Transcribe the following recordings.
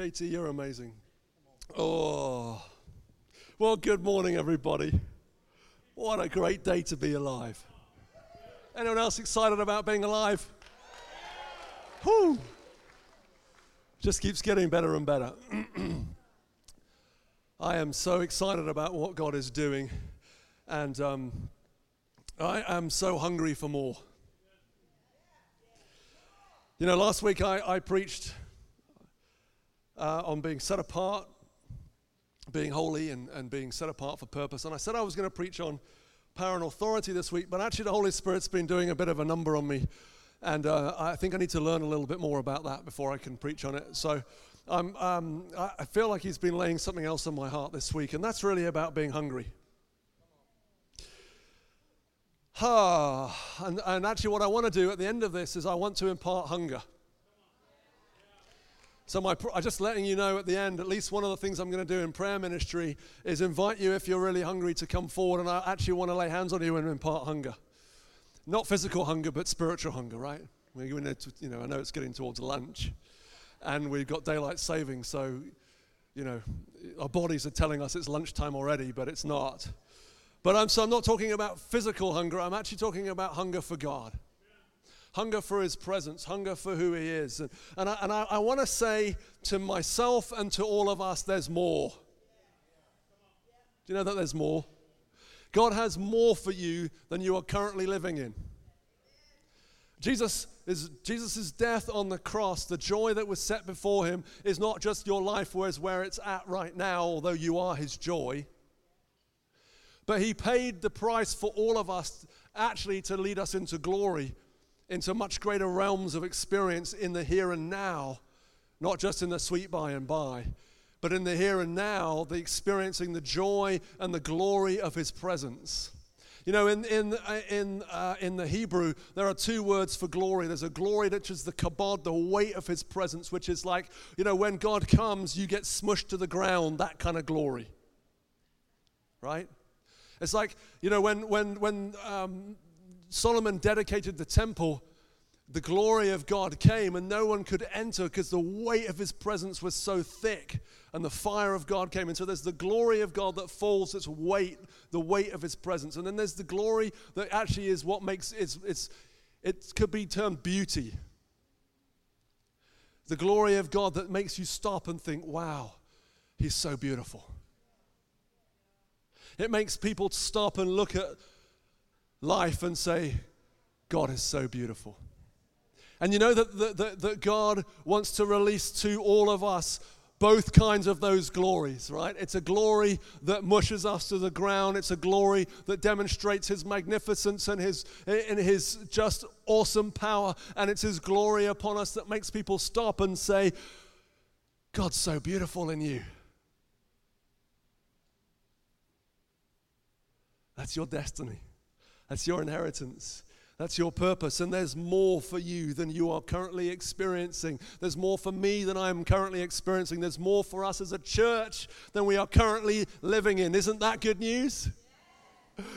JT, you're amazing. Oh, well, good morning, everybody. What a great day to be alive. Anyone else excited about being alive? Whew. Just keeps getting better and better. I am so excited about what God is doing, and um, I am so hungry for more. You know, last week I, I preached uh, on being set apart, being holy, and, and being set apart for purpose. And I said I was going to preach on power and authority this week, but actually the Holy Spirit's been doing a bit of a number on me. And uh, I think I need to learn a little bit more about that before I can preach on it. So um, um, I feel like He's been laying something else on my heart this week, and that's really about being hungry. Ah, and, and actually, what I want to do at the end of this is I want to impart hunger. So, my, I'm just letting you know at the end, at least one of the things I'm going to do in prayer ministry is invite you, if you're really hungry, to come forward. And I actually want to lay hands on you and impart hunger. Not physical hunger, but spiritual hunger, right? We're going to, you know, I know it's getting towards lunch and we've got daylight saving. So, you know, our bodies are telling us it's lunchtime already, but it's not. But I'm, so I'm not talking about physical hunger, I'm actually talking about hunger for God hunger for his presence, hunger for who he is. And, and I, and I, I want to say to myself and to all of us, there's more. Do you know that there's more? God has more for you than you are currently living in. Jesus is Jesus' death on the cross, the joy that was set before him, is not just your life where's where it's at right now, although you are his joy. But he paid the price for all of us actually to lead us into glory into much greater realms of experience in the here and now, not just in the sweet by and by, but in the here and now, the experiencing the joy and the glory of His presence. You know, in, in, uh, in, uh, in the Hebrew, there are two words for glory. There's a glory which is the kabod, the weight of his presence, which is like, you know, when God comes, you get smushed to the ground, that kind of glory. Right? It's like, you know, when, when, when um, Solomon dedicated the temple, the glory of God came and no one could enter because the weight of his presence was so thick and the fire of God came And So there's the glory of God that falls, its weight, the weight of his presence. And then there's the glory that actually is what makes it's, it's it could be termed beauty. The glory of God that makes you stop and think, wow, he's so beautiful. It makes people stop and look at life and say, God is so beautiful. And you know that, that, that God wants to release to all of us both kinds of those glories, right? It's a glory that mushes us to the ground. It's a glory that demonstrates his magnificence and his, in his just awesome power. And it's his glory upon us that makes people stop and say, God's so beautiful in you. That's your destiny. That's your inheritance. That's your purpose. And there's more for you than you are currently experiencing. There's more for me than I'm currently experiencing. There's more for us as a church than we are currently living in. Isn't that good news?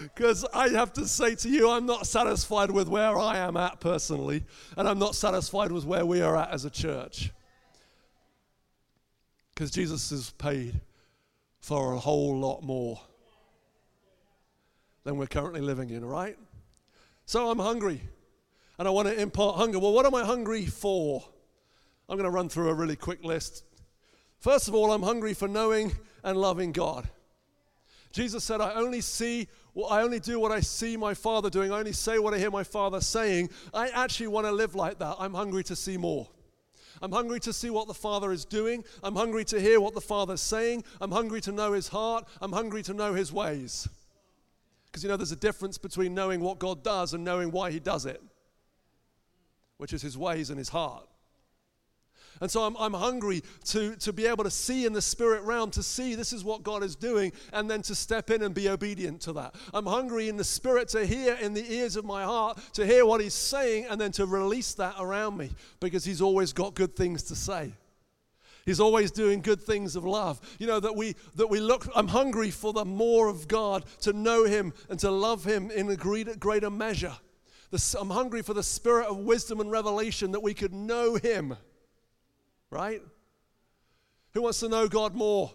Because I have to say to you, I'm not satisfied with where I am at personally, and I'm not satisfied with where we are at as a church. Because Jesus has paid for a whole lot more than we're currently living in, right? So I'm hungry and I want to impart hunger. Well, what am I hungry for? I'm going to run through a really quick list. First of all, I'm hungry for knowing and loving God. Jesus said, I only see, well, I only do what I see my Father doing. I only say what I hear my Father saying. I actually want to live like that. I'm hungry to see more. I'm hungry to see what the Father is doing. I'm hungry to hear what the Father's saying. I'm hungry to know His heart. I'm hungry to know His ways. Because you know, there's a difference between knowing what God does and knowing why He does it, which is His ways and His heart. And so I'm, I'm hungry to, to be able to see in the spirit realm, to see this is what God is doing, and then to step in and be obedient to that. I'm hungry in the spirit to hear in the ears of my heart, to hear what He's saying, and then to release that around me because He's always got good things to say. He's always doing good things of love. You know, that we that we look, I'm hungry for the more of God, to know him and to love him in a greater, measure. I'm hungry for the spirit of wisdom and revelation that we could know him. Right? Who wants to know God more?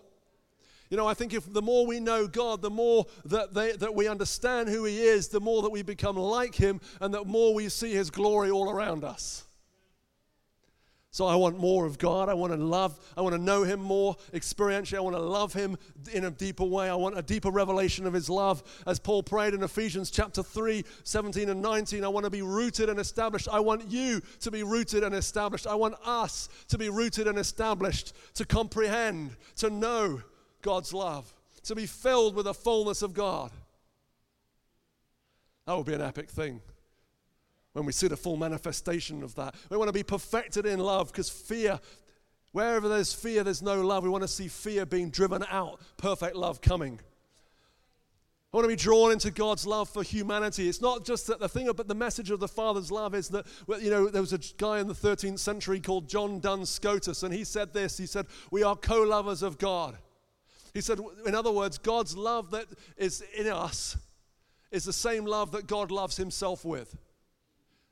You know, I think if the more we know God, the more that, they, that we understand who He is, the more that we become like Him, and the more we see His glory all around us. So I want more of God. I want to love, I want to know Him more experientially. I want to love Him in a deeper way. I want a deeper revelation of His love. As Paul prayed in Ephesians chapter 3, 17 and 19, I want to be rooted and established. I want you to be rooted and established. I want us to be rooted and established, to comprehend, to know God's love, to be filled with the fullness of God. That would be an epic thing when we see the full manifestation of that. We want to be perfected in love because fear, wherever there's fear, there's no love. We want to see fear being driven out, perfect love coming. I want to be drawn into God's love for humanity. It's not just that the thing, but the message of the Father's love is that, you know, there was a guy in the 13th century called John Duns Scotus, and he said this He said, We are co lovers of God. He said, in other words, God's love that is in us is the same love that God loves himself with.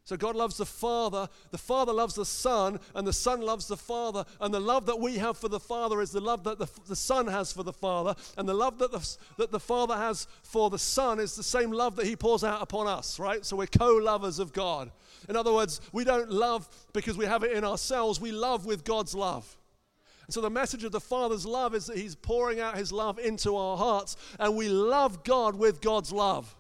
So God loves the Father, the Father loves the Son, and the Son loves the Father. And the love that we have for the Father is the love that the, the Son has for the Father. And the love that the, that the Father has for the Son is the same love that He pours out upon us, right? So we're co lovers of God. In other words, we don't love because we have it in ourselves, we love with God's love. And so the message of the Father's love is that He's pouring out His love into our hearts, and we love God with God's love.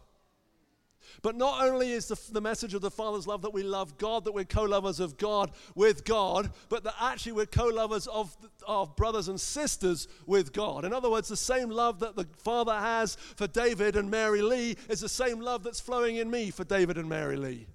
But not only is the, the message of the Father's love that we love God, that we're co lovers of God with God, but that actually we're co lovers of our brothers and sisters with God. In other words, the same love that the Father has for David and Mary Lee is the same love that's flowing in me for David and Mary Lee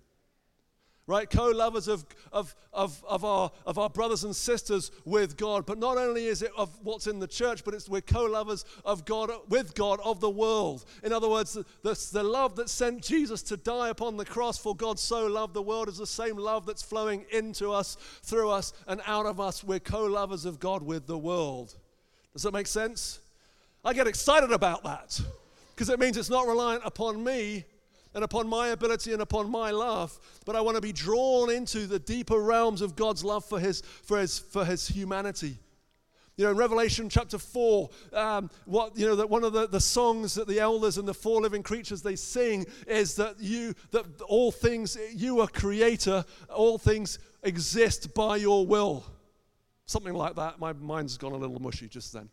right? Co lovers of, of, of, of, our, of our brothers and sisters with God. But not only is it of what's in the church, but it's we're co lovers of God with God of the world. In other words, the, the, love that sent Jesus to die upon the cross for God so loved the world is the same love that's flowing into us, through us, and out of us. We're co lovers of God with the world. Does that make sense? I get excited about that because it means it's not reliant upon me, and upon my ability and upon my love, but I want to be drawn into the deeper realms of God's love for his, for his, for his humanity. You know, in Revelation chapter 4, um, what, you know, that one of the, the songs that the elders and the four living creatures they sing is that you, that all things, you are creator, all things exist by your will. Something like that. My mind's gone a little mushy just then.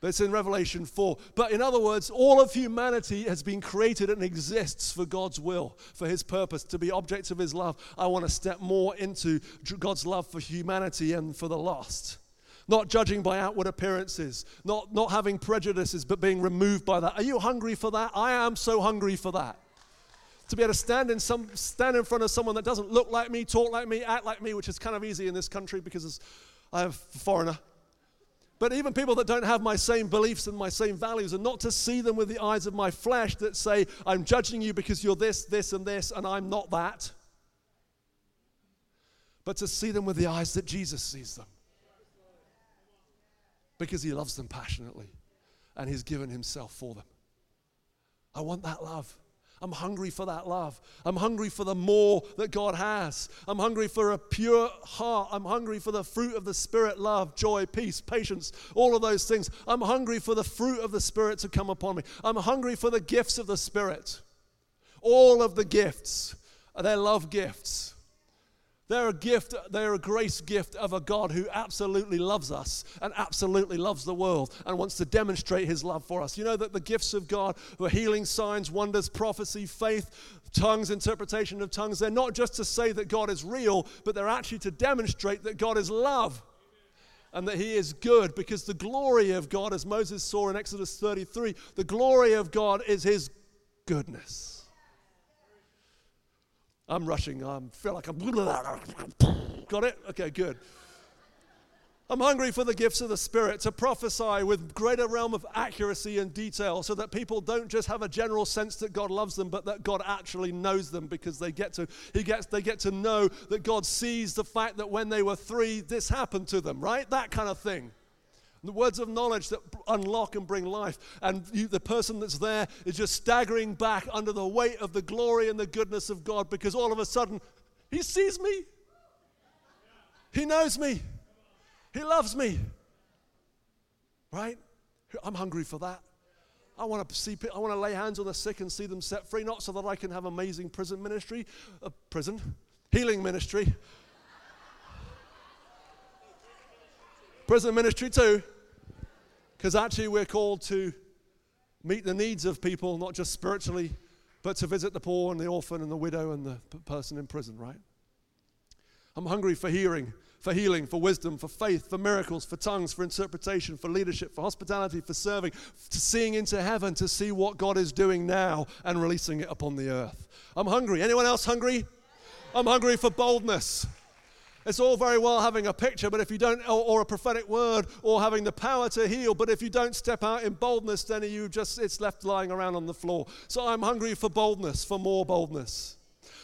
That's in Revelation 4. But in other words, all of humanity has been created and exists for God's will, for His purpose, to be objects of His love. I want to step more into God's love for humanity and for the lost. Not judging by outward appearances, not, not having prejudices, but being removed by that. Are you hungry for that? I am so hungry for that to be able to stand in some stand in front of someone that doesn't look like me, talk like me, act like me, which is kind of easy in this country because I'm a foreigner. But even people that don't have my same beliefs and my same values, and not to see them with the eyes of my flesh that say, I'm judging you because you're this, this, and this, and I'm not that. But to see them with the eyes that Jesus sees them. Because he loves them passionately and he's given himself for them. I want that love. I'm hungry for that love. I'm hungry for the more that God has. I'm hungry for a pure heart. I'm hungry for the fruit of the Spirit love, joy, peace, patience, all of those things. I'm hungry for the fruit of the Spirit to come upon me. I'm hungry for the gifts of the Spirit. All of the gifts, they're love gifts. They're a gift, they're a grace gift of a God who absolutely loves us and absolutely loves the world and wants to demonstrate his love for us. You know that the gifts of God were healing, signs, wonders, prophecy, faith, tongues, interpretation of tongues. They're not just to say that God is real, but they're actually to demonstrate that God is love and that he is good because the glory of God, as Moses saw in Exodus 33, the glory of God is his goodness. I'm rushing. I feel like I'm. Got it? Okay, good. I'm hungry for the gifts of the Spirit to prophesy with greater realm of accuracy and detail so that people don't just have a general sense that God loves them, but that God actually knows them because they get to, he gets, they get to know that God sees the fact that when they were three, this happened to them, right? That kind of thing the words of knowledge that unlock and bring life. And you, the person that's there is just staggering back under the weight of the glory and the goodness of God because all of a sudden, He sees me. He knows me. He loves me. right? I'm hungry for that. I want to see. I want to lay hands on the sick and see them set free, not so that I can have amazing prison ministry, uh, prison healing ministry, prison ministry too, because actually we're called to meet the needs of people, not just spiritually, but to visit the poor and the orphan and the widow and the person in prison. Right? I'm hungry for hearing for healing, for wisdom, for faith, for miracles, for tongues, for interpretation, for leadership, for hospitality, for serving, to seeing into heaven, to see what God is doing now and releasing it upon the earth. I'm hungry. Anyone else hungry? I'm hungry for boldness. It's all very well having a picture, but if you don't, or, or, a prophetic word, or having the power to heal, but if you don't step out in boldness, then you just it's left lying around on the floor. So I'm hungry for boldness, for more boldness.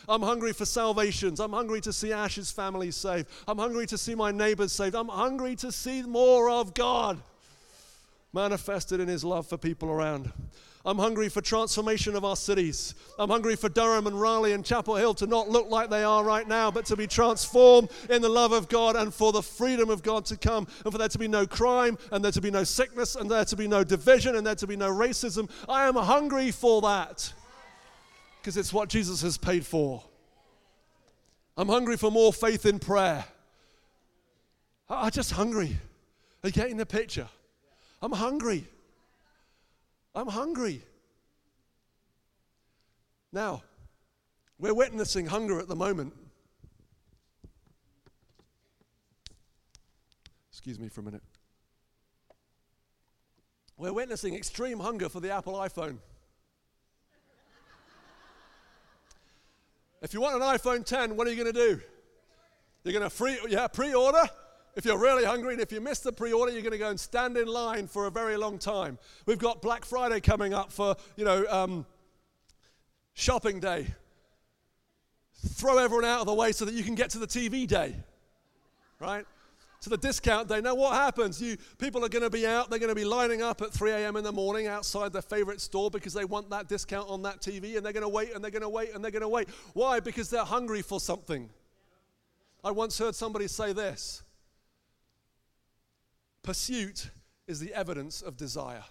I'm hungry for salvations. I'm hungry to see Ash's family saved. I'm hungry to see my neighbors saved. I'm hungry to see more of God manifested in his love for people around. I'm hungry for transformation of our cities. I'm hungry for Durham and Raleigh and Chapel Hill to not look like they are right now, but to be transformed in the love of God and for the freedom of God to come, and for there to be no crime, and there to be no sickness, and there to be no division, and there to be no racism. I am hungry for that because it's what Jesus has paid for. I'm hungry for more faith in prayer. I'm just hungry. Are you getting the picture? I'm hungry. I'm hungry. Now, we're witnessing hunger at the moment. Excuse me for a minute. We're witnessing extreme hunger for the Apple iPhone. If you want an iPhone 10, what are you going to do? You're going to free, yeah, pre-order. If you're really hungry and if you miss the pre-order, you're going to go and stand in line for a very long time. We've got Black Friday coming up for, you know, um, shopping day. Throw everyone out of the way so that you can get to the TV day, right? to the discount day. Now, what happens? You people are going to be out. They're going to be lining up at 3 a.m. in the morning outside their favorite store because they want that discount on that TV, and they're going to wait and they're going to wait and they're going to wait. Why? Because they're hungry for something. I once heard somebody say this: "Pursuit is the evidence of desire."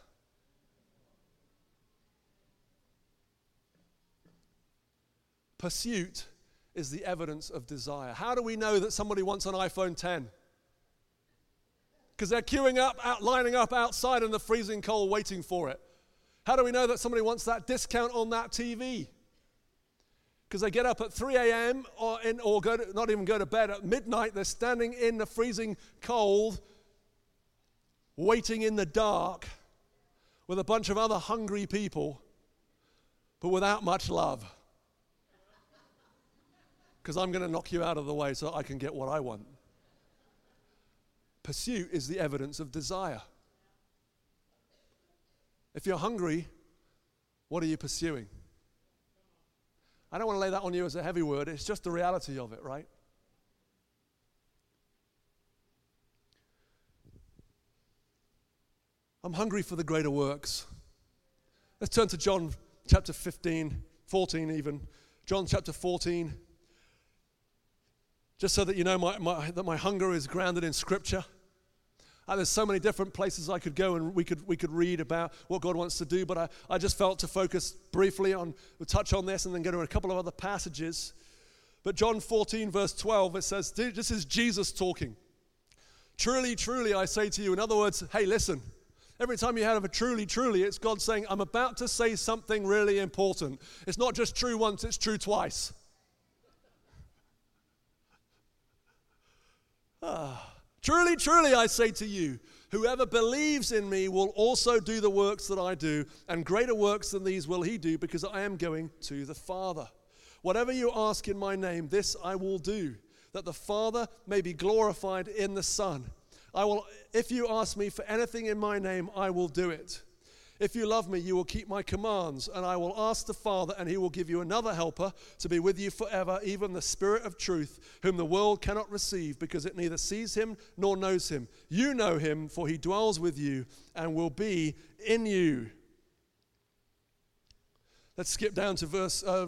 Pursuit is the evidence of desire. How do we know that somebody wants an iPhone 10? because they're queuing up, out, lining up outside in the freezing cold waiting for it. How do we know that somebody wants that discount on that TV? Because they get up at 3 a.m. or, in, or go to, not even go to bed at midnight. They're standing in the freezing cold, waiting in the dark with a bunch of other hungry people, but without much love. Because I'm going to knock you out of the way so I can get what I want. Pursuit is the evidence of desire. If you're hungry, what are you pursuing? I don't want to lay that on you as a heavy word, it's just the reality of it, right? I'm hungry for the greater works. Let's turn to John chapter 15, 14 even. John chapter 14. Just so that you know my, my, that my hunger is grounded in Scripture. And there's so many different places I could go and we could, we could read about what God wants to do, but I, I just felt to focus briefly on, touch on this and then go to a couple of other passages. But John 14, verse 12, it says, This is Jesus talking. Truly, truly, I say to you, in other words, hey, listen. Every time you have a truly, truly, it's God saying, I'm about to say something really important. It's not just true once, it's true twice. Ah. Truly, truly, I say to you, whoever believes in me will also do the works that I do, and greater works than these will he do, because I am going to the Father. Whatever you ask in my name, this I will do, that the Father may be glorified in the Son. I will, if you ask me for anything in my name, I will do it. If you love me, you will keep my commands, and I will ask the Father, and he will give you another helper to be with you forever, even the Spirit of truth, whom the world cannot receive because it neither sees him nor knows him. You know him, for he dwells with you and will be in you. Let's skip down to verse, uh,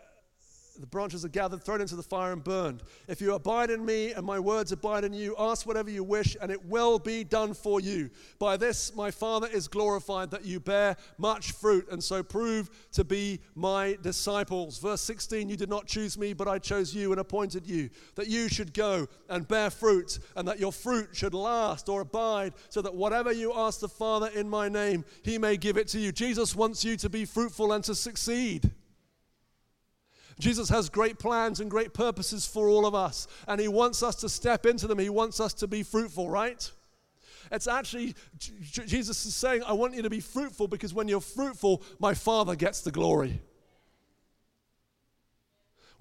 the branches are gathered, thrown into the fire, and burned. If you abide in me and my words abide in you, ask whatever you wish, and it will be done for you. By this my Father is glorified, that you bear much fruit, and so prove to be my disciples. Verse 16 You did not choose me, but I chose you and appointed you, that you should go and bear fruit, and that your fruit should last or abide, so that whatever you ask the Father in my name, he may give it to you. Jesus wants you to be fruitful and to succeed. Jesus has great plans and great purposes for all of us, and He wants us to step into them. He wants us to be fruitful, right? It's actually, Jesus is saying, I want you to be fruitful because when you're fruitful, my Father gets the glory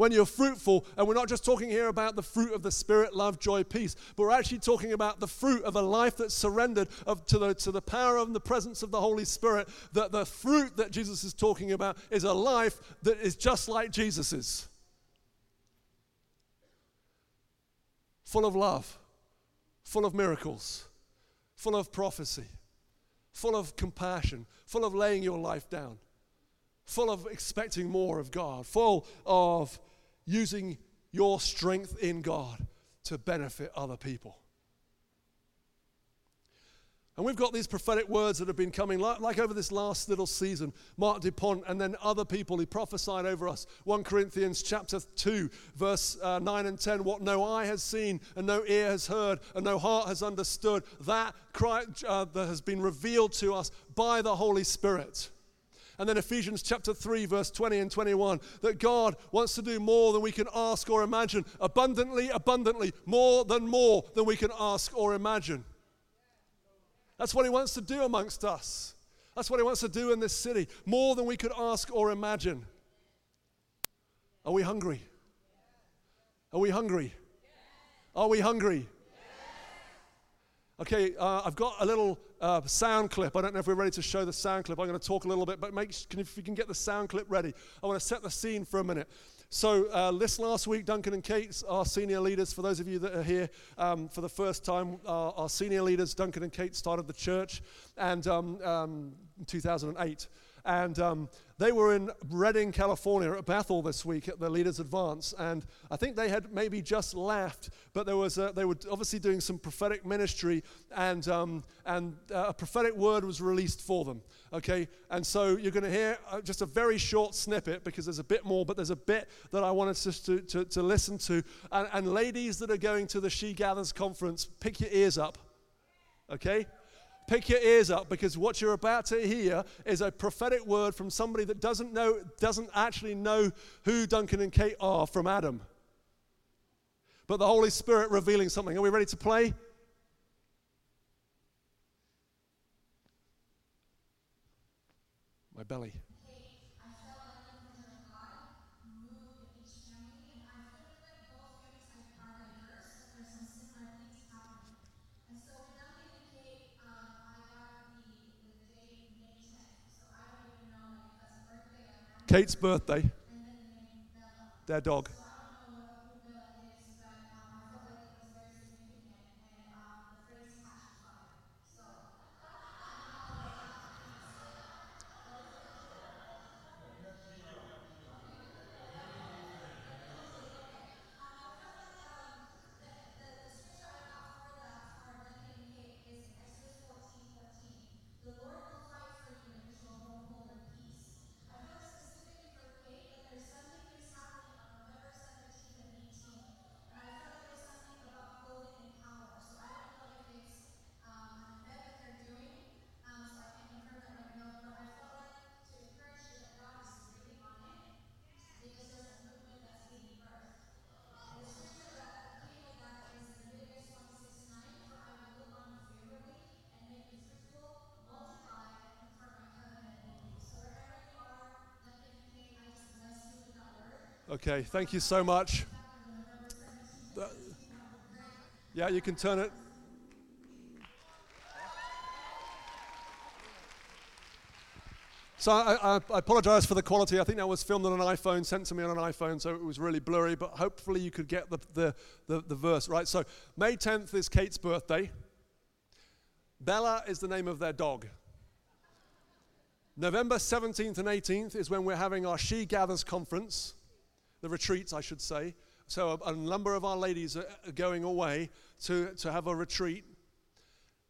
when you're fruitful, and we're not just talking here about the fruit of the Spirit, love, joy, peace, but we're actually talking about the fruit of a life that's surrendered of, to, the, to the power and the presence of the Holy Spirit. That the fruit that Jesus is talking about is a life that is just like Jesus's full of love, full of miracles, full of prophecy, full of compassion, full of laying your life down full of expecting more of God, full of using your strength in God to benefit other people. And we've got these prophetic words that have been coming, like, like, over this last little season. Marc Dupont and then other people he prophesied over us. 1 Corinthians chapter 2, verse uh, 9 and 10. What no eye has seen, and no ear has heard, and no heart has understood, that, cry, uh, that has been revealed to us by the Holy Spirit. And then Ephesians chapter 3, verse 20 and 21, that God wants to do more than we can ask or imagine, abundantly, abundantly, more than more than we can ask or imagine. That's what He wants to do amongst us. That's what He wants to do in this city, more than we could ask or imagine. Are we hungry? Are we hungry? Are we hungry? Okay, uh, I've got a little uh, sound clip. I don't know if we're ready to show the sound clip. I'm going to talk a little bit, but make, can, if you can get the sound clip ready, I want to set the scene for a minute. So, uh, this last week, Duncan and Kate, our senior leaders, for those of you that are here um, for the first time, uh, our senior leaders, Duncan and Kate, started the church and um, um, in 2008. And they were in Redding, California at Bethel this week at the Leaders Advance. And I think they had maybe just left, but there was a, they were obviously doing some prophetic ministry, and, um, and uh, a prophetic word was released for them. Okay? And so you're going to hear uh, just a very short snippet because there's a bit more, but there's a bit that I wanted us to, to, to listen to. And, and ladies that are going to the She Gathers conference, pick your ears up. Okay? Pick your ears up because what you're about to hear is a prophetic word from somebody that doesn't know, doesn't actually know who Duncan and Kate are from Adam. But the Holy Spirit revealing something. Are we ready to play? My belly. Kate's birthday. Their dog. Okay, thank you so much. Yeah, you can turn it. So I, I, apologize for the quality. I think that was filmed on an iPhone, sent to me on an iPhone, so it was really blurry, but hopefully you could get the, the, the, the verse right. So May 10th is Kate's birthday. Bella is the name of their dog. November 17th and 18th is when we're having our She Gathers conference the retreats, I should say. So a, a number of our ladies are going away to, to have a retreat.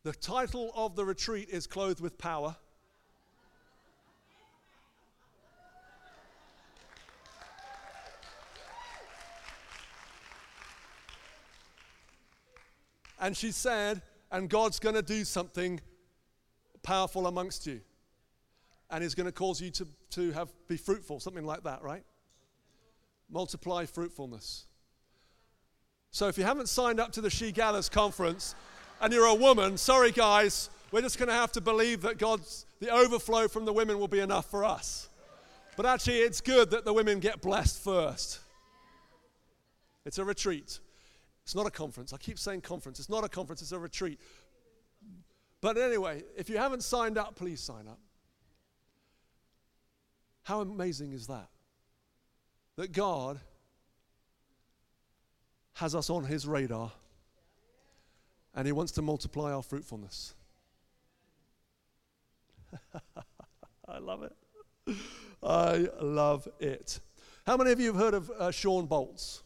The title of the retreat is Clothed with Power. And she said, and God's going to do something powerful amongst you. And He's going to cause you to, to have, be fruitful, something like that, right? Multiply fruitfulness. So if you haven't signed up to the She Gathers conference and you're a woman, sorry guys, we're just going to have to believe that God's, the overflow from the women will be enough for us. But actually, it's good that the women get blessed first. It's a retreat. It's not a conference. I keep saying conference. It's not a conference, it's a retreat. But anyway, if you haven't signed up, please sign up. How amazing is that? That God has us on his radar and he wants to multiply our fruitfulness. I love it. I love it. How many of you have heard of uh, Shawn Bolz?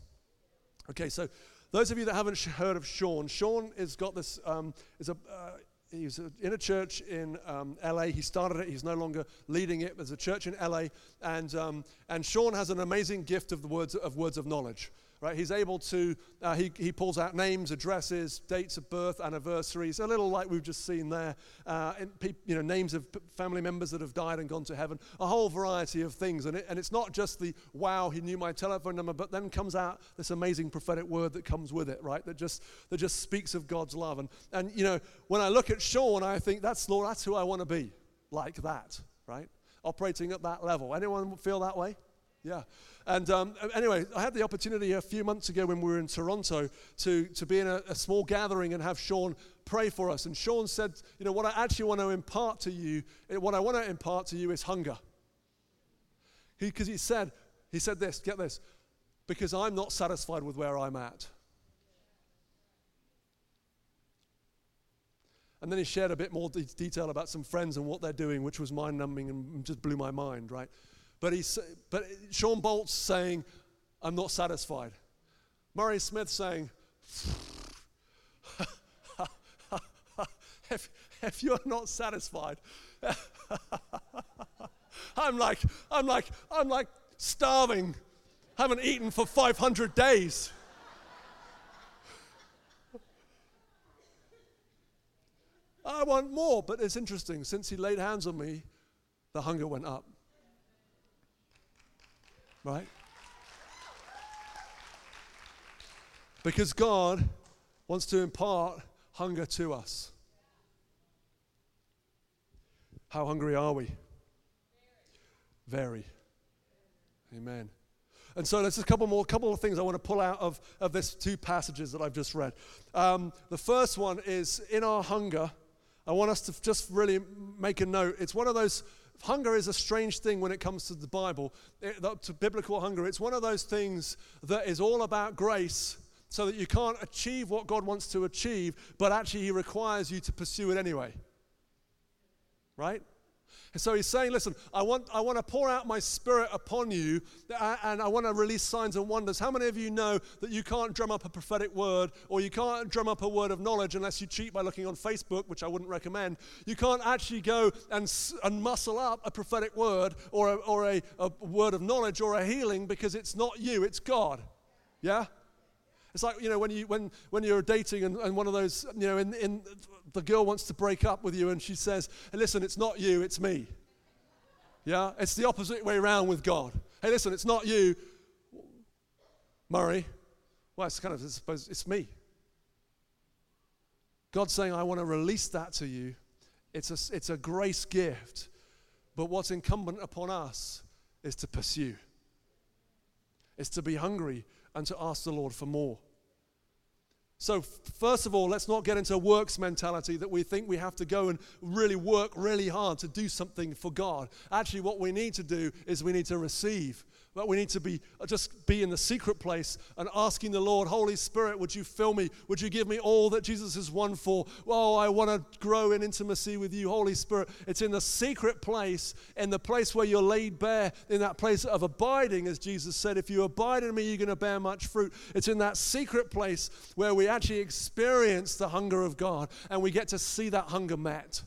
Okay, so those of you that haven't heard of Shawn, Shawn has got this, um, is a, uh, he's in a church in um, LA. He started it. He's no longer leading it. There's a church in LA, and um, and Shawn has an amazing gift of the words of words of knowledge right? He's able to, uh, he, he pulls out names, addresses, dates of birth, anniversaries, a little like we've just seen there, uh, pe- you know, names of family members that have died and gone to heaven, a whole variety of things. And, it, and it's not just the, wow, he knew my telephone number, but then comes out this amazing prophetic word that comes with it, right? That just, that just speaks of God's love. And, and, you know, when I look at Shawn, I think, that's, Lord, that's who I want to be, like that, right? Operating at that level. Anyone feel that way? Yeah. And um, anyway, I had the opportunity a few months ago when we were in Toronto to, to be in a, a, small gathering and have Shawn pray for us. And Shawn said, You know, what I actually want to impart to you, eh, what I want to impart to you is hunger. Because he, he said, he said this, get this, because I'm not satisfied with where I'm at. And then he shared a bit more de- detail about some friends and what they're doing, which was mind numbing and just blew my mind, right? But, he's, but Shawn Bolz saying, I'm not satisfied. Murray Smith saying, if, if you're not satisfied, I'm like, I'm like, I'm like starving. Haven't eaten for 500 days. I want more, but it's interesting. Since he laid hands on me, the hunger went up right? Because God wants to impart hunger to us. How hungry are we? Very. Amen. And so there's a couple more, couple of things I want to pull out of, of this two passages that I've just read. Um, the first one is in our hunger. I want us to just really make a note. It's one of those hunger is a strange thing when it comes to the Bible, eh, it, to biblical hunger. It's one of those things that is all about grace, so that you can't achieve what God wants to achieve, but actually He requires you to pursue it anyway. Right? And so he's saying, listen, I want, I want to pour out my spirit upon you uh, and I want to release signs and wonders. How many of you know that you can't drum up a prophetic word or you can't drum up a word of knowledge unless you cheat by looking on Facebook, which I wouldn't recommend? You can't actually go and, and muscle up a prophetic word or, a, or a, a word of knowledge or a healing because it's not you, it's God. Yeah? It's like, you know, when, you, when, when you're dating and, and one of those, you know, in, in, the girl wants to break up with you and she says, hey, listen, it's not you, it's me. Yeah? It's the opposite way around with God. Hey, listen, it's not you, Murray. Well, it's kind of, I suppose, it's me. God's saying, I want to release that to you. It's a, it's a grace gift. But what's incumbent upon us is to pursue, it's to be hungry and to ask the Lord for more. So, first of all, let's not get into a works mentality that we think we have to go and really work really hard to do something for God. Actually, what we need to do is we need to receive. But we need to be uh, just be in the secret place and asking the Lord, Holy Spirit, would you fill me? Would you give me all that Jesus has won for? Oh, I want to grow in intimacy with you, Holy Spirit. It's in the secret place, in the place where you're laid bare, in that place of abiding, as Jesus said, if you abide in me, you're going to bear much fruit. It's in that secret place where we actually experience the hunger of God and we get to see that hunger met.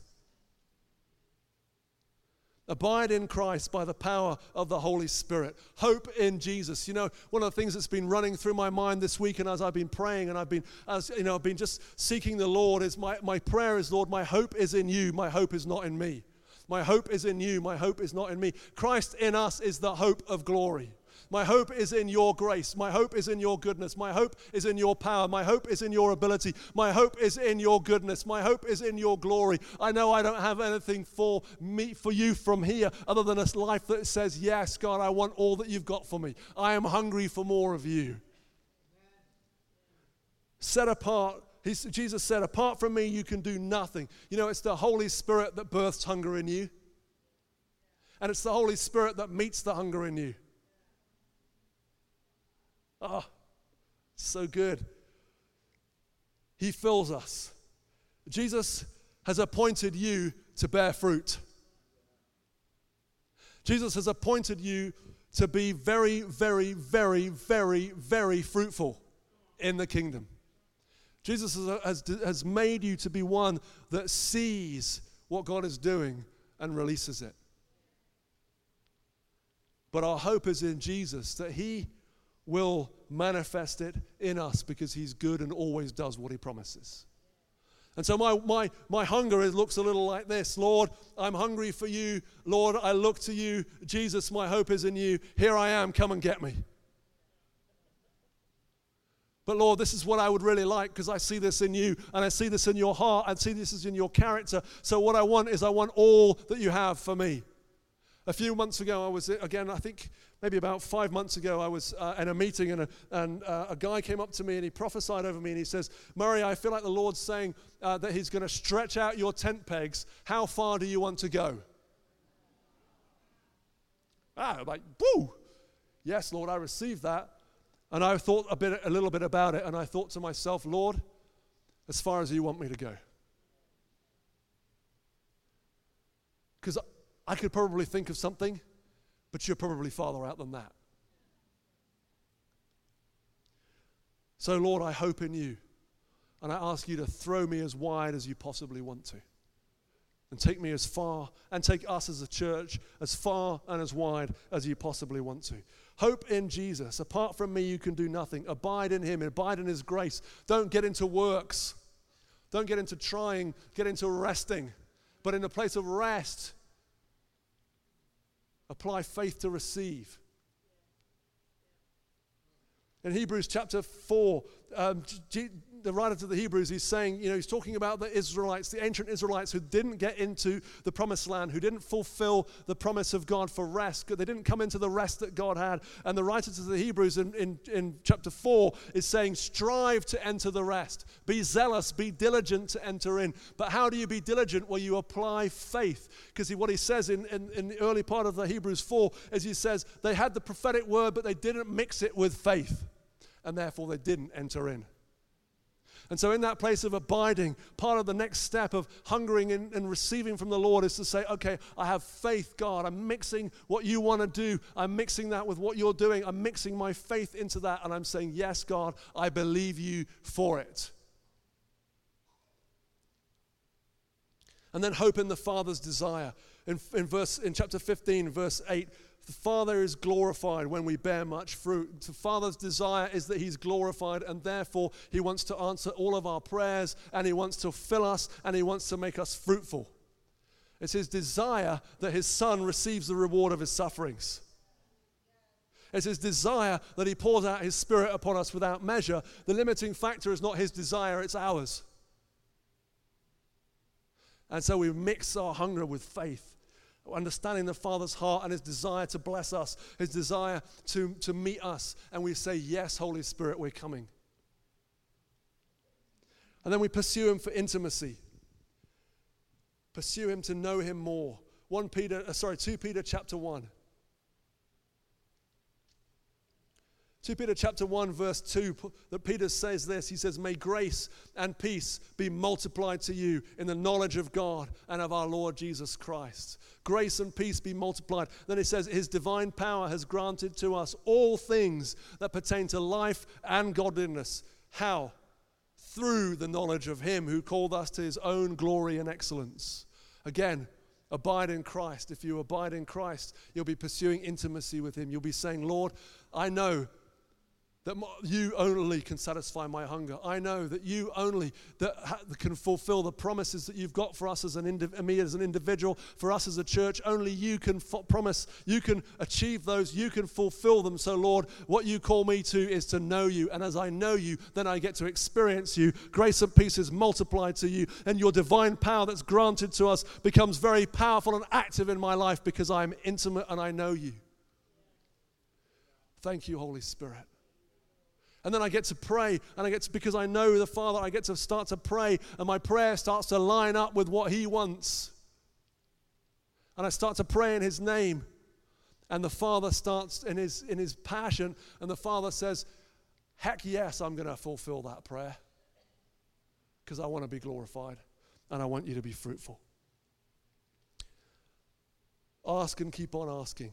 Abide in Christ by the power of the Holy Spirit. Hope in Jesus. You know, one of the things that's been running through my mind this week, and as I've been praying and I've been, as you know, I've been just seeking the Lord, is my, my prayer is, Lord, my hope is in you. My hope is not in me. My hope is in you. My hope is not in me. Christ in us is the hope of glory. My hope is in your grace. My hope is in your goodness. My hope is in your power. My hope is in your ability. My hope is in your goodness. My hope is in your glory. I know I don't have anything for me for you from here other than a life that says, "Yes, God, I want all that you've got for me. I am hungry for more of you." Set apart He's, Jesus said, Apart from me, you can do nothing. You know, it's the Holy Spirit that births hunger in you. And it's the Holy Spirit that meets the hunger in you. Oh, so good. He fills us. Jesus has appointed you to bear fruit. Jesus has appointed you to be very, very, very, very, very fruitful in the kingdom. Jesus has, has made you to be one that sees what God is doing and releases it. But our hope is in Jesus that He will manifest it in us because he's good and always does what he promises. And so my, my, my hunger looks a little like this Lord, I'm hungry for you. Lord, I look to you. Jesus, my hope is in you. Here I am. Come and get me. But Lord, this is what I would really like because I see this in you and I see this in your heart. I see this is in your character. So what I want is I want all that you have for me. A few months ago, I was, again, I think maybe about five months ago, I was uh, in a meeting and, a, and uh, a guy came up to me and he prophesied over me and he says, Murray, I feel like the Lord's saying uh, that he's going to stretch out your tent pegs. How far do you want to go? Ah, I'm like, woo! Yes, Lord, I received that. And I thought a, bit, a little bit about it and I thought to myself, Lord, as far as you want me to go. Because I could probably think of something, but you're probably farther out than that. So, Lord, I hope in you. And I ask you to throw me as wide as you possibly want to. And take me as far, and take us as a church as far and as wide as you possibly want to. Hope in Jesus. Apart from me, you can do nothing. Abide in Him, abide in His grace. Don't get into works. Don't get into trying, get into resting. But in the place of rest, Apply faith to receive. In Hebrews chapter 4, um, the writer to the Hebrews, he's saying, you know, he's talking about the Israelites, the ancient Israelites who didn't get into the promised land, who didn't fulfill the promise of God for rest. They didn't come into the rest that God had. And the writer to the Hebrews in, in, in chapter 4 is saying, strive to enter the rest. Be zealous, be diligent to enter in. But how do you be diligent? Well, you apply faith. Because what he says in, in, in the early part of the Hebrews 4 is he says, they had the prophetic word, but they didn't mix it with faith. And therefore they didn't enter in. And so, in that place of abiding, part of the next step of hungering and, and, receiving from the Lord is to say, okay, I have faith, God. I'm mixing what you want to do. I'm mixing that with what you're doing. I'm mixing my faith into that. And I'm saying, yes, God, I believe you for it. And then hope in the Father's desire. In, in, verse, in chapter 15, verse 8, the Father is glorified when we bear much fruit. The Father's desire is that He's glorified, and therefore He wants to answer all of our prayers, and He wants to fill us, and He wants to make us fruitful. It's His desire that His Son receives the reward of His sufferings. It's His desire that He pours out His Spirit upon us without measure. The limiting factor is not His desire, it's ours. And so we mix our hunger with faith understanding the Father's heart and his desire to bless us, his desire to, to meet us. And we say, Yes, Holy Spirit, we're coming. And then we pursue him for intimacy. Pursue him to know him more. 1 Peter, uh, sorry, 2 Peter chapter 1. 2 Peter chapter 1 verse 2 that Peter says this. He says may grace and peace be multiplied to you in the knowledge of God and of our Lord Jesus Christ. Grace and peace be multiplied. Then he says his divine power has granted to us all things that pertain to life and godliness. How? Through the knowledge of him who called us to his own glory and excellence. Again Abide in Christ. If you abide in Christ, you'll be pursuing intimacy with Him. You'll be saying, Lord, I know that you only can satisfy my hunger. I know that you only that can fulfill the promises that you've got for us as an indiv- me as an individual, for us as a church. Only you can promise, you can achieve those, you can fulfill them. So, Lord, what you call me to is to know you, and as I know you, then I get to experience you. Grace and peace is multiplied to you, and your divine power that's granted to us becomes very powerful and active in my life because I'm intimate and I know you. Thank you, Holy Spirit. And then I get to pray, and I get to, because I know the Father, I get to start to pray, and my prayer starts to line up with what He wants. And I start to pray in His name. And the Father starts in His, in his passion, and the Father says, Heck yes, I'm going to fulfill that prayer. Because I want to be glorified, and I want you to be fruitful. Ask and keep on asking.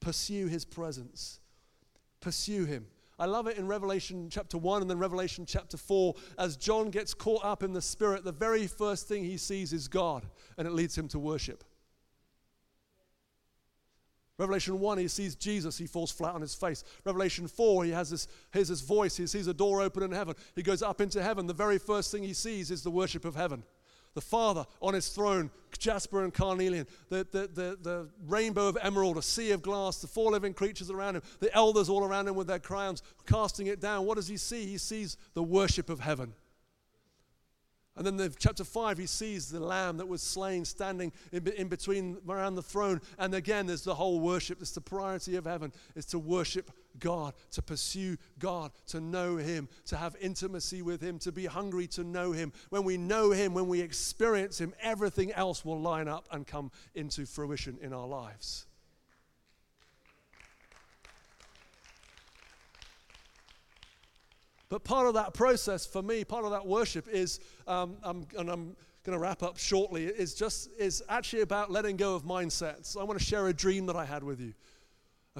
Pursue His presence. Pursue Him. I love it in Revelation chapter 1 and then Revelation chapter 4. As John gets caught up in the Spirit, the very first thing he sees is God, and it leads him to worship. Revelation 1, he sees Jesus, he falls flat on his face. Revelation 4, he has this, hears this voice, he sees a door open in heaven. He goes up into heaven. The very first thing he sees is the worship of heaven the Father on his throne, jasper and carnelian, the, the, the, the, rainbow of emerald, a sea of glass, the four living creatures around him, the elders all around him with their crowns, casting it down. What does he see? He sees the worship of heaven. And then the chapter 5, he sees the lamb that was slain standing in, in between around the throne. And again, there's the whole worship. It's the priority of heaven is to worship God, to pursue God, to know him, to have intimacy with him, to be hungry to know him. When we know him, when we experience him, everything else will line up and come into fruition in our lives. But part of that process for me, part of that worship is, um, I'm, and I'm going to wrap up shortly, is just is actually about letting go of mindsets. I want to share a dream that I had with you.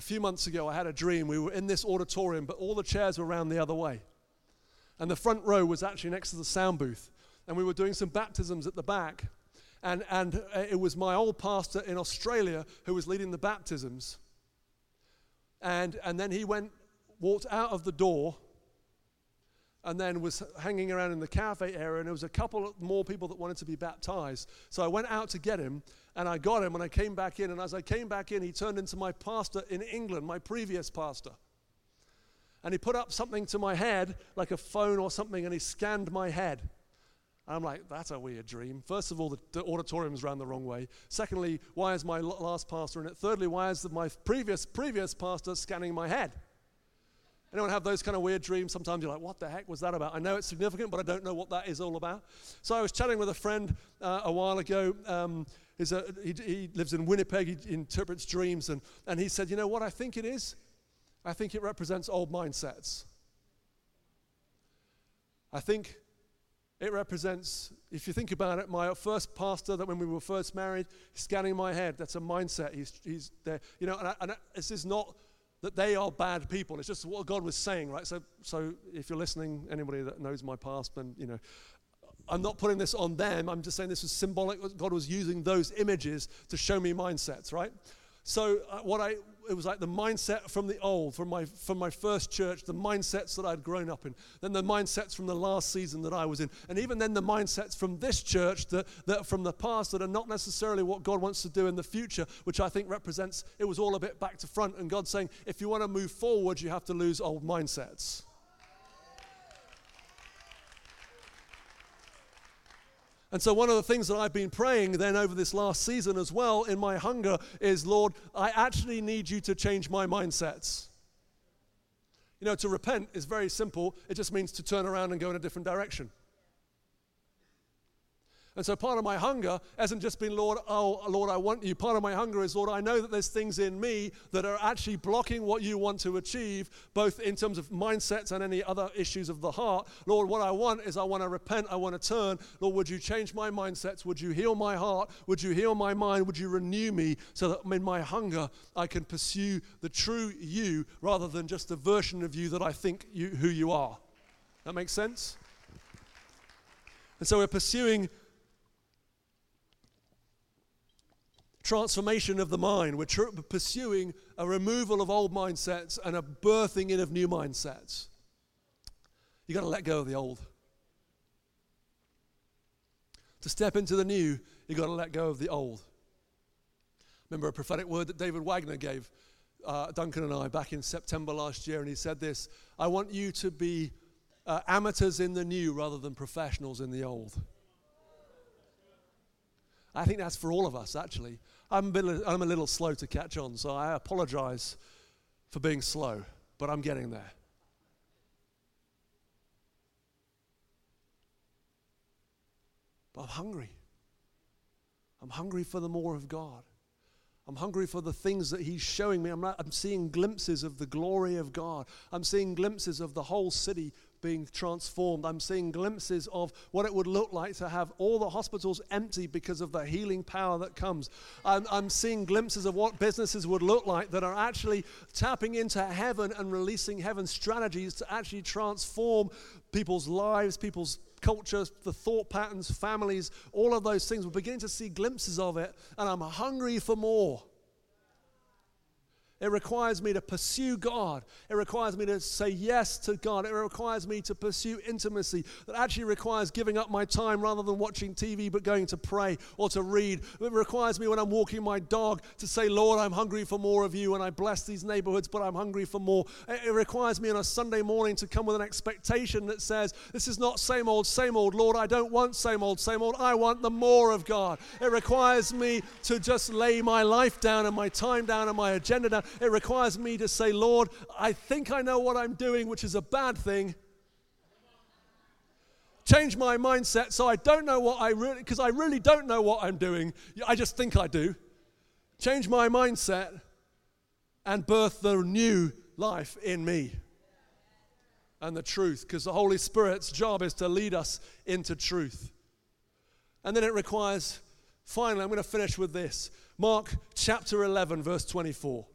A few months ago, I had a dream. We were in this auditorium, but all the chairs were around the other way. And the front row was actually next to the sound booth. And we were doing some baptisms at the back. And, and uh, it was my old pastor in Australia who was leading the baptisms. And, and then he went, walked out of the door and then was hanging around in the cafe area, and there was a couple more people that wanted to be baptized. So I went out to get him, and I got him, and I came back in. And as I came back in, he turned into my pastor in England, my previous pastor. And he put up something to my head, like a phone or something, and he scanned my head. And I'm like, that's a weird dream. First of all, the, the auditorium's ran the wrong way. Secondly, why is my last pastor in it? Thirdly, why is my previous previous pastor scanning my head? Anyone have those kind of weird dreams? Sometimes you're like, what the heck was that about? I know it's significant, but I don't know what that is all about. So I was chatting with a friend uh, a while ago. Um, a, he, he, lives in Winnipeg. He interprets dreams. And, and he said, you know what I think it is? I think it represents old mindsets. I think it represents, if you think about it, my first pastor that when we were first married, scanning my head, that's a mindset. He's, he's there. You know, and, I, and I, this is not that they are bad people. It's just what God was saying, right? So, so if you're listening, anybody that knows my past, then you know, I'm not putting this on them. I'm just saying this was symbolic. God was using those images to show me mindsets, right? So uh, what I it was like the mindset from the old, from my from my first church, the mindsets that I'd grown up in, then the mindsets from the last season that I was in, and even then the mindsets from this church that, that from the past that are not necessarily what God wants to do in the future, which I think represents it was all a bit back to front, and God saying, if you want to move forward, you have to lose old mindsets. And so, one of the things that I've been praying then over this last season as well in my hunger is, Lord, I actually need you to change my mindsets. You know, to repent is very simple, it just means to turn around and go in a different direction. And so part of my hunger hasn't just been, Lord, oh, Lord, I want you. Part of my hunger is, Lord, I know that there's things in me that are actually blocking what you want to achieve, both in terms of mindsets and any other issues of the heart. Lord, what I want is I want to repent. I want to turn. Lord, would you change my mindsets? Would you heal my heart? Would you heal my mind? Would you renew me so that in my hunger I can pursue the true you rather than just the version of you that I think you, who you are? That makes sense? And so we're pursuing transformation of the mind. We're tr- pursuing a removal of old mindsets and a birthing in of new mindsets. You've got to let go of the old. To step into the new, you've got to let go of the old. Remember a prophetic word that David Wagner gave uh, Duncan and I back in September last year, and he said this I want you to be uh, amateurs in the new rather than professionals in the old. I think that's for all of us, actually. I'm a, bit, I'm a little slow to catch on, so I apologize for being slow, but I'm getting there. But I'm hungry. I'm hungry for the more of God. I'm hungry for the things that He's showing me. I'm, not, I'm seeing glimpses of the glory of God. I'm seeing glimpses of the whole city being transformed. I'm seeing glimpses of what it would look like to have all the hospitals empty because of the healing power that comes. I'm, I'm, seeing glimpses of what businesses would look like that are actually tapping into heaven and releasing heaven's strategies to actually transform people's lives, people's cultures, the thought patterns, families, all of those things. We're beginning to see glimpses of it, and I'm hungry for more. It requires me to pursue God. It requires me to say yes to God. It requires me to pursue intimacy. That actually requires giving up my time rather than watching TV but going to pray or to read. It requires me when I'm walking my dog to say, Lord, I'm hungry for more of you and I bless these neighborhoods, but I'm hungry for more. It requires me on a Sunday morning to come with an expectation that says, This is not same old, same old. Lord, I don't want same old, same old. I want the more of God. It requires me to just lay my life down and my time down and my agenda down it requires me to say, Lord, I think I know what I'm doing, which is a bad thing. Change my mindset so I don't know what I really, because I really don't know what I'm doing. I just think I do. Change my mindset and birth the new life in me and the truth, because the Holy Spirit's job is to lead us into truth. And then it requires, finally, I'm going to finish with this Mark chapter 11, verse 24.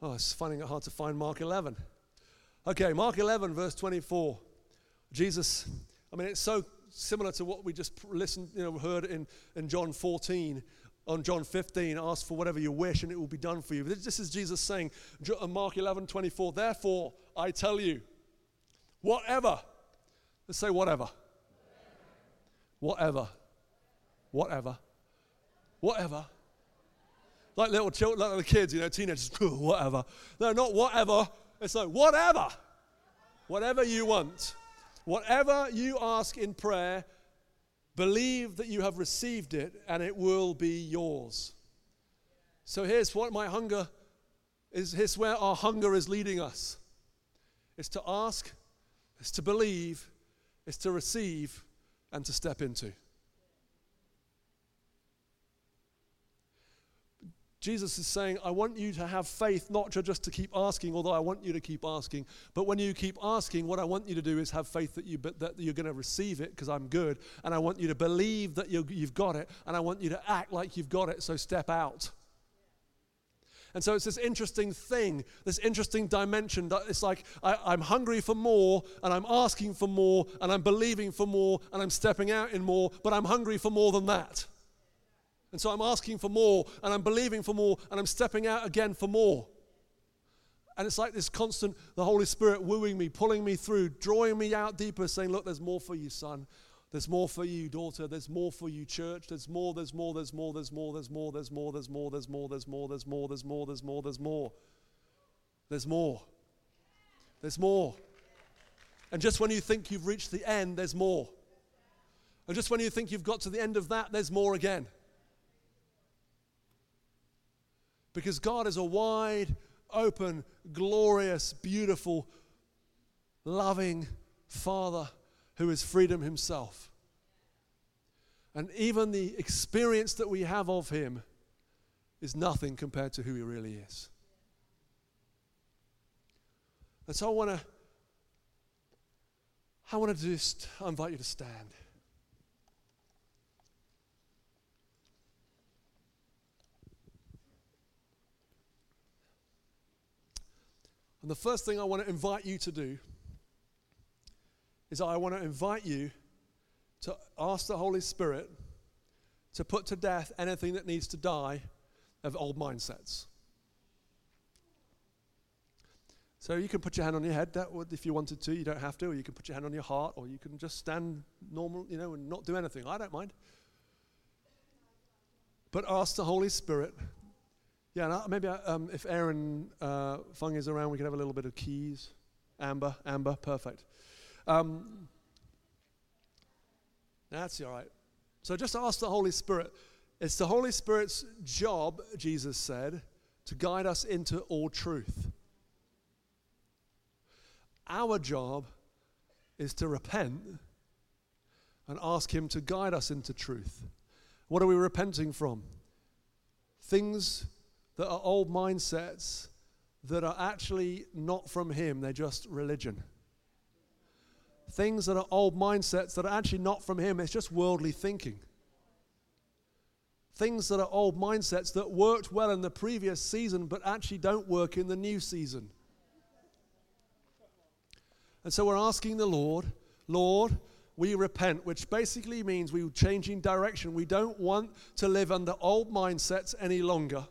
Oh, it's finding it hard to find Mark 11. Okay, Mark 11, verse 24. Jesus, I mean, it's so similar to what we just listened, you know, heard in, in John 14. On John 15, ask for whatever you wish and it will be done for you. This is Jesus saying, uh, Mark 11, 24, therefore I tell you, whatever. Let's say whatever. Whatever. Whatever. Whatever like little children, like the kids, you know, teenagers, whatever. No, not whatever. It's like, whatever. Whatever you want. Whatever you ask in prayer, believe that you have received it and it will be yours. So here's what my hunger is here's where our hunger is leading us. It's to ask, it's to believe, it's to receive, and to step into. Jesus is saying, I want you to have faith, not just to keep asking, although I want you to keep asking. But when you keep asking, what I want you to do is have faith that, you, that you're going to receive it because I'm good. And I want you to believe that you have got it. And I want you to act like you've got it. So step out. And so it's this interesting thing, this interesting dimension that it's like I, am hungry for more, and I'm asking for more, and I'm believing for more, and I'm stepping out in more, but I'm hungry for more than that. And so I'm asking for more, and I'm believing for more, and I'm stepping out again for more. And it's like this constant, the Holy Spirit wooing me, pulling me through, drawing me out deeper, saying, Look, there's more for you, son. There's more for you, daughter. There's more for you, church. There's more, there's more, there's more, there's more, there's more, there's more, there's more, there's more, there's more, there's more, there's more, there's more, there's more. There's more. There's more. And just when you think you've reached the end, there's more. And just when you think you've got to the end of that, there's more again. Because God is a wide, open, glorious, beautiful, loving Father who is freedom himself. And even the experience that we have of him is nothing compared to who he really is. And so I want to I want to just invite you to stand. And the first thing I want to invite you to do is I want to invite you to ask the Holy Spirit to put to death anything that needs to die of old mindsets. So you can put your hand on your head that would, if you wanted to. You don't have to. Or you can put your hand on your heart, or you can just stand normal, you know, and not do anything. I don't mind. But ask the Holy Spirit. Yeah, maybe uh, um, if Aaron uh, Fung is around, we can have a little bit of keys. Amber, Amber, perfect. Um, that's all right. So just ask the Holy Spirit. It's the Holy Spirit's job, Jesus said, to guide us into all truth. Our job is to repent and ask Him to guide us into truth. What are we repenting from? Things that are old mindsets that are actually not from Him, they're just religion. Things that are old mindsets that are actually not from Him, it's just worldly thinking. Things that are old mindsets that worked well in the previous season but actually don't work in the new season. And so we're asking the Lord, Lord, we repent, which basically means we're changing direction. We don't want to live under old mindsets any longer.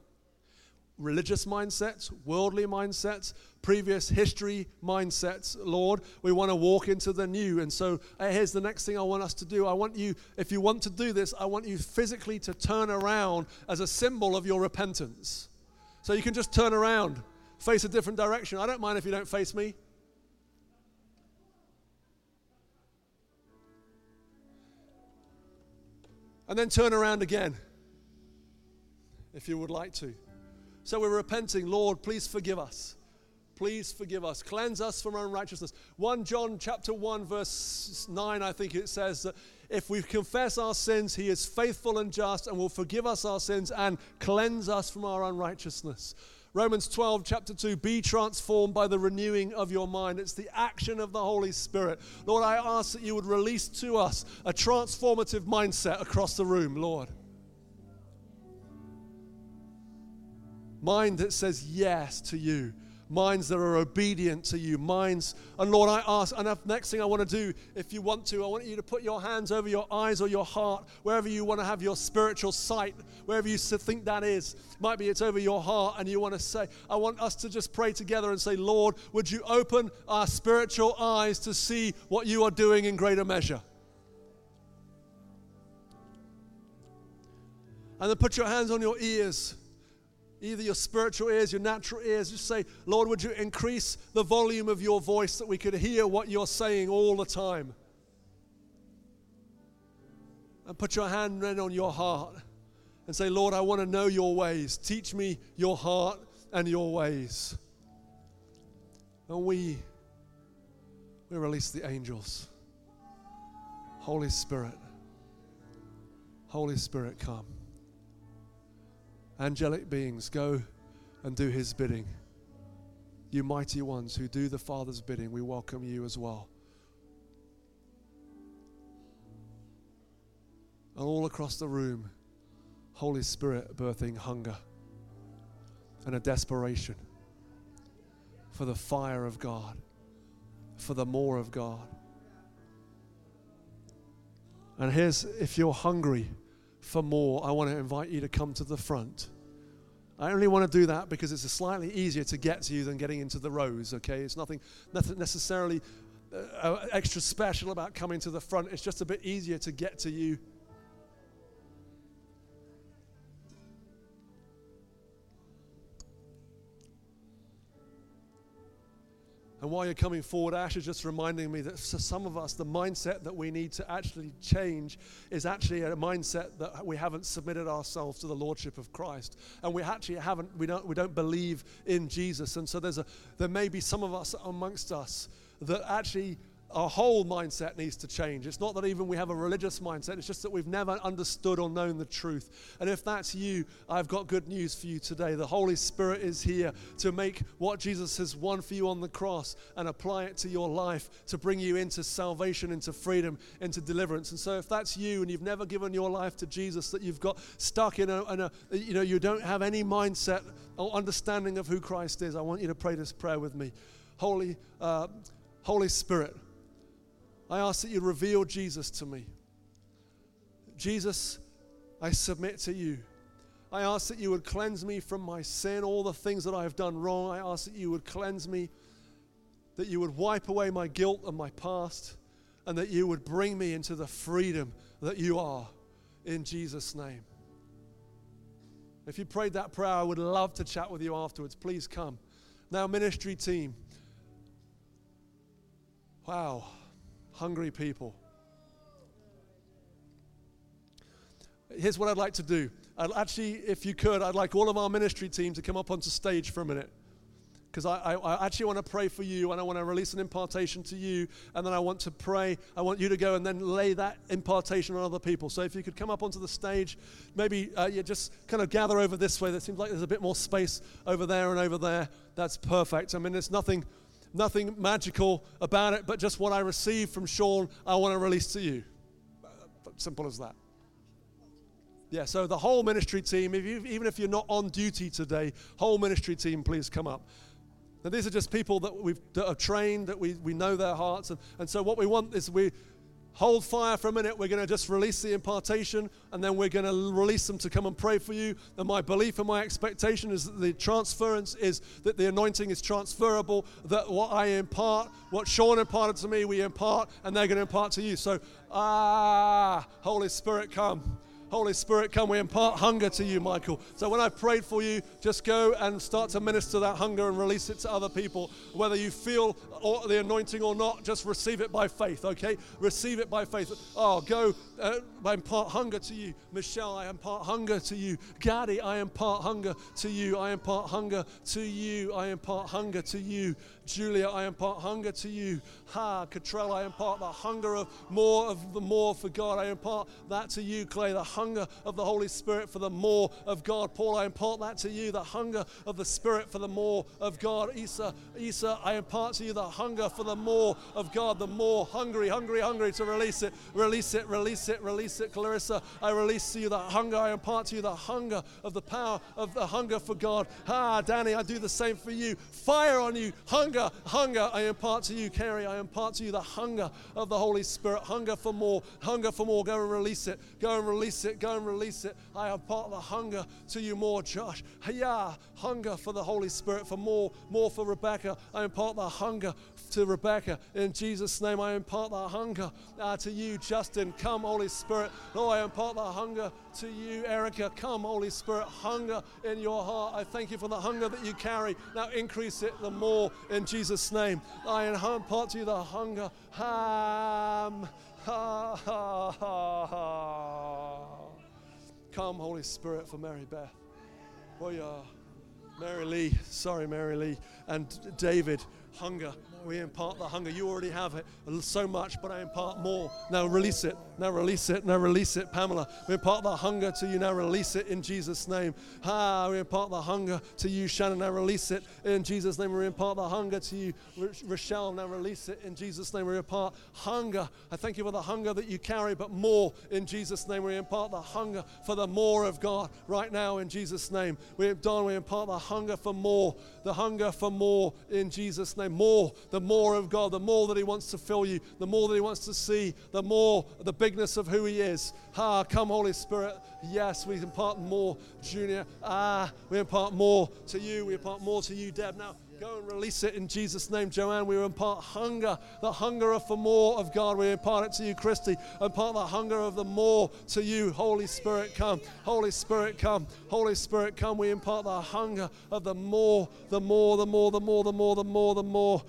Religious mindsets, worldly mindsets, previous history mindsets, Lord. We want to walk into the new. And so uh, here's the next thing I want us to do. I want you, if you want to do this, I want you physically to turn around as a symbol of your repentance. So you can just turn around, face a different direction. I don't mind if you don't face me. And then turn around again if you would like to. So we're repenting, Lord, please forgive us. Please forgive us. Cleanse us from unrighteousness. 1 John chapter 1 verse 9 I think it says that if we confess our sins, he is faithful and just and will forgive us our sins and cleanse us from our unrighteousness. Romans 12, chapter 2, be transformed by the renewing of your mind. It's the action of the Holy Spirit. Lord, I ask that you would release to us a transformative mindset across the room, Lord. Mind that says yes to you minds that are obedient to you, minds. And Lord, I ask, and the next thing I want to do, if you want to, I want you to put your hands over your eyes or your heart, wherever you want to have your spiritual sight, wherever you think that is. Might be it's over your heart, and you want to say, I want us to just pray together and say, Lord, would you open our spiritual eyes to see what you are doing in greater measure? And then put your hands on your ears either your spiritual ears, your natural ears. Just say, Lord, would you increase the volume of your voice that we could hear what you're saying all the time? And put your hand on your heart and say, Lord, I want to know your ways. Teach me your heart and your ways. And we, we release the angels. Holy Spirit, Holy Spirit, come angelic beings, go and do his bidding. You mighty ones who do the Father's bidding, we welcome you as well. And all across the room, Holy Spirit birthing hunger and a desperation for the fire of God, for the more of God. And here's if you're hungry, for more, I want to invite you to come to the front. I only want to do that because it's slightly easier to get to you than getting into the rows, okay? It's nothing, nothing necessarily uh, extra special about coming to the front. It's just a bit easier to get to you. And while you're coming forward, Ash is just reminding me that for some of us, the mindset that we need to actually change is actually a mindset that we haven't submitted ourselves to the lordship of Christ, and we actually haven't. We don't. We don't believe in Jesus, and so there's a. There may be some of us amongst us that actually our whole mindset needs to change. It's not that even we have a religious mindset, it's just that we've never understood or known the truth. And if that's you, I've got good news for you today. The Holy Spirit is here to make what Jesus has won for you on the cross and apply it to your life to bring you into salvation, into freedom, into deliverance. And so if that's you and you've never given your life to Jesus, that you've got stuck in a, in a you know, you don't have any mindset or understanding of who Christ is, I want you to pray this prayer with me. Holy, uh, Holy Spirit, I ask that you reveal Jesus to me. Jesus, I submit to you. I ask that you would cleanse me from my sin, all the things that I have done wrong. I ask that you would cleanse me, that you would wipe away my guilt and my past, and that you would bring me into the freedom that you are in Jesus' name. If you prayed that prayer, I would love to chat with you afterwards. Please come. Now, ministry team. Wow hungry people. Here's what I'd like to do. I'd actually, if you could, I'd like all of our ministry team to come up onto stage for a minute. Because I, I, I, actually want to pray for you and I want to release an impartation to you. And then I want to pray. I want you to go and then lay that impartation on other people. So if you could come up onto the stage, maybe uh, you just kind of gather over this way. That seems like there's a bit more space over there and over there. That's perfect. I mean, there's nothing nothing magical about it, but just what I received from Shawn, I want to release to you. Simple as that. Yeah, so the whole ministry team, if you, even if you're not on duty today, whole ministry team, please come up. Now, these are just people that we've that are trained, that we, we know their hearts. And, and so, what we want is we, hold fire for a minute. We're going to just release the impartation and then we're going to release them to come and pray for you. And my belief and my expectation is that the transference is that the anointing is transferable, that what I impart, what Shawn imparted to me, we impart, and they're going to impart to you. So, ah, Holy Spirit, come. Holy Spirit, come. We impart hunger to you, Michael. So when I prayed for you, just go and start to minister that hunger and release it to other people. Whether you feel the anointing or not, just receive it by faith, okay? Receive it by faith. Oh, go. Uh, I impart hunger to you. Michelle, I impart hunger to you. Gaddy, I impart hunger to you. I impart hunger to you. I impart hunger to you. Julia, I impart hunger to you. Ha, Cottrell, I impart the hunger of more of the more for God. I impart that to you, Clay, the hunger of the Holy Spirit for the more of God. Paul, I impart that to you, the hunger of the Spirit for the more of God. Isa, Isa, I impart to you the hunger for the more of God, the more hungry, hungry, hungry to release it, release it, release it, release it. Clarissa, I release to you the hunger. I impart to you the hunger of the power of the hunger for God. Ah, Danny, I do the same for you. Fire on you, hunger hunger, hunger I impart to you, Carrie. I impart to you the hunger of the Holy Spirit. Hunger for more, hunger for more. Go and release it. Go and release it. Go and release it. I impart the hunger to you more, Josh. Yeah, hunger for the Holy Spirit, for more, more for Rebecca. I impart the hunger to Rebecca. In Jesus' name, I impart that hunger uh, to you, Justin. Come, Holy Spirit. Oh, I impart that hunger to you, Erica. Come, Holy Spirit. Hunger in your heart. I thank you for the hunger that you carry. Now increase it the more in Jesus' name. I impart to you the hunger. Ha, ha, ha, ha. Come, Holy Spirit, for Mary Beth. Oh, yeah. Mary Lee, sorry, Mary Lee, and David, hunger we impart the hunger. You already have it so much, but I impart more. Now release it. Now release it. Now release it, Pamela. We impart the hunger to you. Now release it in Jesus' name. Ah, we impart the hunger to you, Shannon. Now release it in Jesus' name. We impart the hunger to you, Rochelle. Now release it in Jesus' name. We impart hunger. I thank you for the hunger that you carry, but more in Jesus' name. We impart the hunger for the more of God right now in Jesus' name. We done. We impart the hunger for more. The hunger for more in Jesus' name. More. The more of God, the more that He wants to fill you, the more that He wants to see, the more the bigness of who He is. Ah, come, Holy Spirit. Yes, we impart more, Junior. Ah, we impart more to you. We impart more to you, Deb. Now, Go and release it in Jesus' name, Joanne. We impart hunger, the hunger for more of God. We impart it to you, Christy. Impart the hunger of the more to you, Holy Spirit. Come, Holy Spirit, come, Holy Spirit, come. We impart the hunger of the more, the more, the more, the more, the more, the more, the more.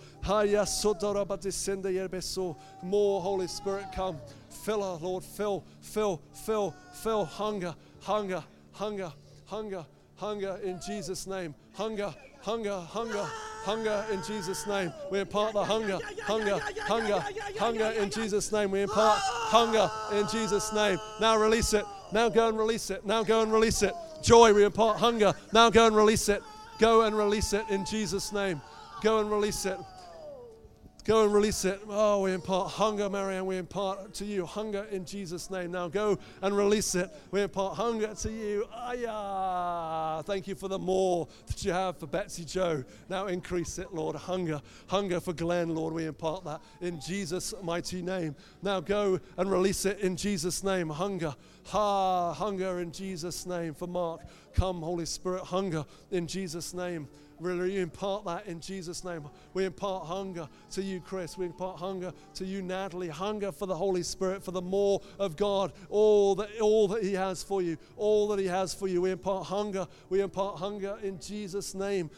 More, Holy Spirit, come. Fill her, Lord. Fill, fill, fill, fill. Hunger, hunger, hunger, hunger, hunger in Jesus' name. Hunger hunger, hunger, hunger in Jesus' name. We impart the hunger, hunger, hunger, hunger in Jesus' name. We impart hunger in Jesus' name. Now release it. Now go and release it. Now go and release it. Joy, we impart hunger. Now go and release it. Go and release it in Jesus' name. Go and release it. Go and release it. Oh, we impart hunger, Marianne. We impart to you hunger in Jesus' name. Now go and release it. We impart hunger to you. Aya. Thank you for the more that you have for Betsy Joe. Now increase it, Lord. Hunger. Hunger for Glenn, Lord. We impart that in Jesus' mighty name. Now go and release it in Jesus' name. Hunger. Ha. Hunger in Jesus' name. For Mark. Come, Holy Spirit. Hunger in Jesus' name really impart that in Jesus' name. We impart hunger to you, Chris. We impart hunger to you, Natalie. Hunger for the Holy Spirit, for the more of God, all that, all that He has for you, all that He has for you. We impart hunger. We impart hunger in Jesus' name.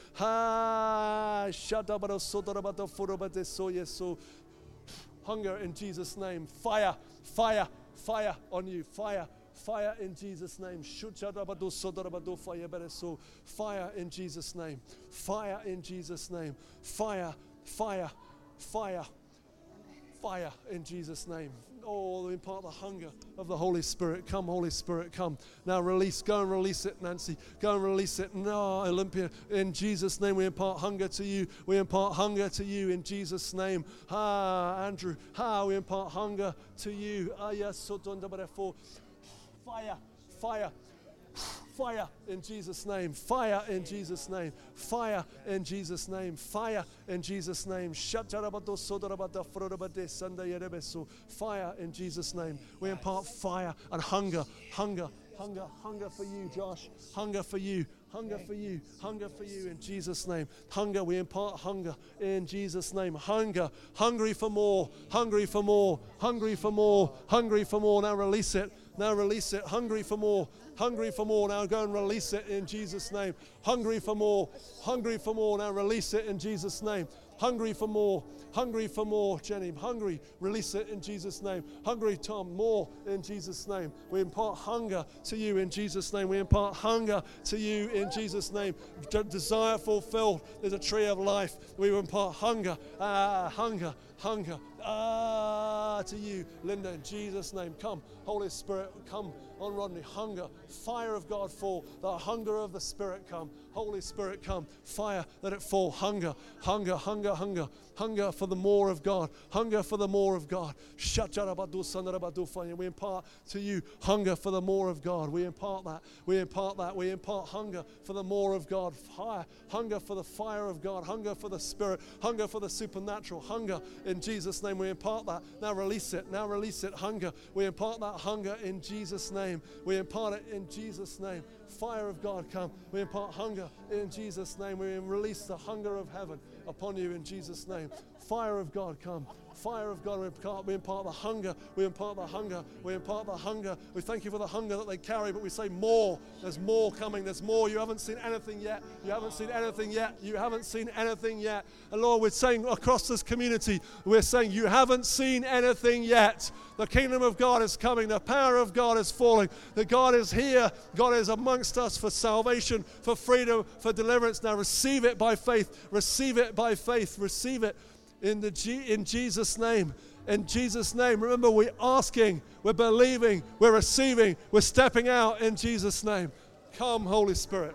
Hunger in Jesus' name. Fire, fire, fire on you. Fire Fire in Jesus' name. Fire in Jesus' name. Fire in Jesus' name. Fire, fire, fire, fire in Jesus' name. Oh, impart the hunger of the Holy Spirit. Come, Holy Spirit, come. Now release. Go and release it, Nancy. Go and release it. No, Olympia. In Jesus' name, we impart hunger to you. We impart hunger to you in Jesus' name. Ah, Andrew. Ah, we impart hunger to you. Ah, yes, Fire, fire, fire in Jesus' name. Fire in Jesus' name. Fire in Jesus' name. Fire in Jesus' name. Fire in Jesus' name. We impart fire and hunger, hunger, hunger, hunger for you, Josh. Hunger for you. Hunger for you, hunger for you in Jesus' name. Hunger, we impart hunger in Jesus' name. Hunger, hungry for more, hungry for more, hungry for more, hungry for more. Now release it, now release it. Hungry for more, hungry for more. Now go and release it in Jesus' name. Hungry for more, hungry for more. Now release it in Jesus' name. Hungry for more, hungry for more, Jenny. Hungry, release it in Jesus' name. Hungry, Tom, more in Jesus' name. We impart hunger to you in Jesus' name. We impart hunger to you in Jesus' name. Desire fulfilled. There's a tree of life. We impart hunger, ah, hunger, hunger, ah, to you, Linda, in Jesus' name. Come, Holy Spirit, come on Rodney. Hunger, fire of God fall. The hunger of the Spirit come. Holy Spirit come. Fire, let it fall. Hunger, hunger, hunger, hunger, hunger for the more of God. Hunger for the more of God. We impart to you hunger for the more of God. We impart that. We impart that. We impart hunger for the more of God. Fire, hunger for the fire of God. Hunger for the Spirit. Hunger for the supernatural. Hunger in Jesus' name. We impart that. Now release it. Now release it. Hunger. We impart that hunger in Jesus' name name. We impart it in Jesus' name. Fire of God, come. We impart hunger in Jesus' name. We release the hunger of heaven upon you in Jesus' name. Fire of God, come fire of God. We impart, we impart the hunger. We impart the hunger. We impart the hunger. We thank you for the hunger that they carry, but we say more. There's more coming. There's more. You haven't seen anything yet. You haven't seen anything yet. You haven't seen anything yet. And Lord, we're saying across this community, we're saying you haven't seen anything yet. The kingdom of God is coming. The power of God is falling. That God is here. God is amongst us for salvation, for freedom, for deliverance. Now receive it by faith. Receive it by faith. Receive it in, the G, in Jesus' name. In Jesus' name. Remember, we're asking, we're believing, we're receiving, we're stepping out in Jesus' name. Come, Holy Spirit.